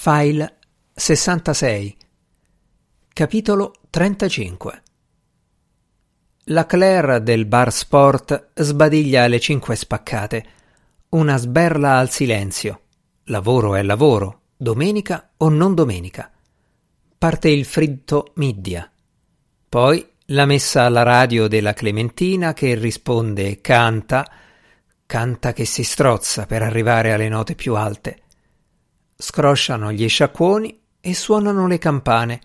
File 66 Capitolo 35 La Claire del bar sport sbadiglia le cinque spaccate. Una sberla al silenzio. Lavoro è lavoro, domenica o non domenica. Parte il fritto middia. Poi la messa alla radio della Clementina che risponde e canta, canta che si strozza per arrivare alle note più alte scrosciano gli sciacquoni e suonano le campane.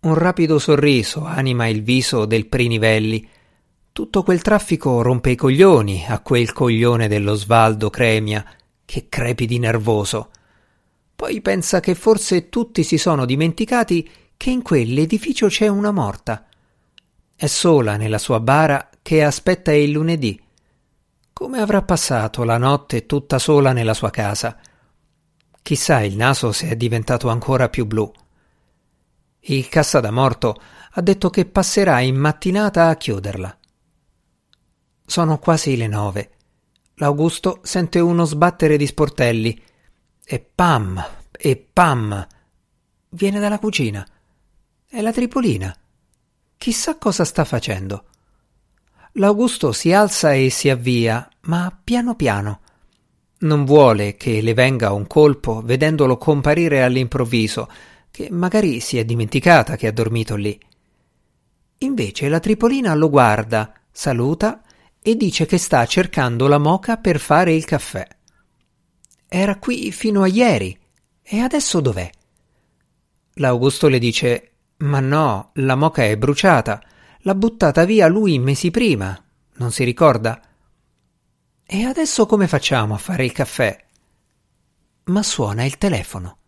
Un rapido sorriso anima il viso del Prinivelli. Tutto quel traffico rompe i coglioni a quel coglione dello Svaldo Cremia, che crepidi nervoso. Poi pensa che forse tutti si sono dimenticati che in quell'edificio c'è una morta. È sola nella sua bara che aspetta il lunedì. Come avrà passato la notte tutta sola nella sua casa? Chissà il naso se è diventato ancora più blu. Il cassa da morto ha detto che passerà in mattinata a chiuderla. Sono quasi le nove. L'Augusto sente uno sbattere di sportelli. E pam! E pam! Viene dalla cucina. È la tripolina. Chissà cosa sta facendo. L'Augusto si alza e si avvia, ma piano piano. Non vuole che le venga un colpo vedendolo comparire all'improvviso, che magari si è dimenticata che ha dormito lì. Invece la Tripolina lo guarda, saluta e dice che sta cercando la moca per fare il caffè. Era qui fino a ieri. E adesso dov'è? L'Augusto le dice: Ma no, la moca è bruciata. L'ha buttata via lui mesi prima. Non si ricorda? E adesso come facciamo a fare il caffè? Ma suona il telefono.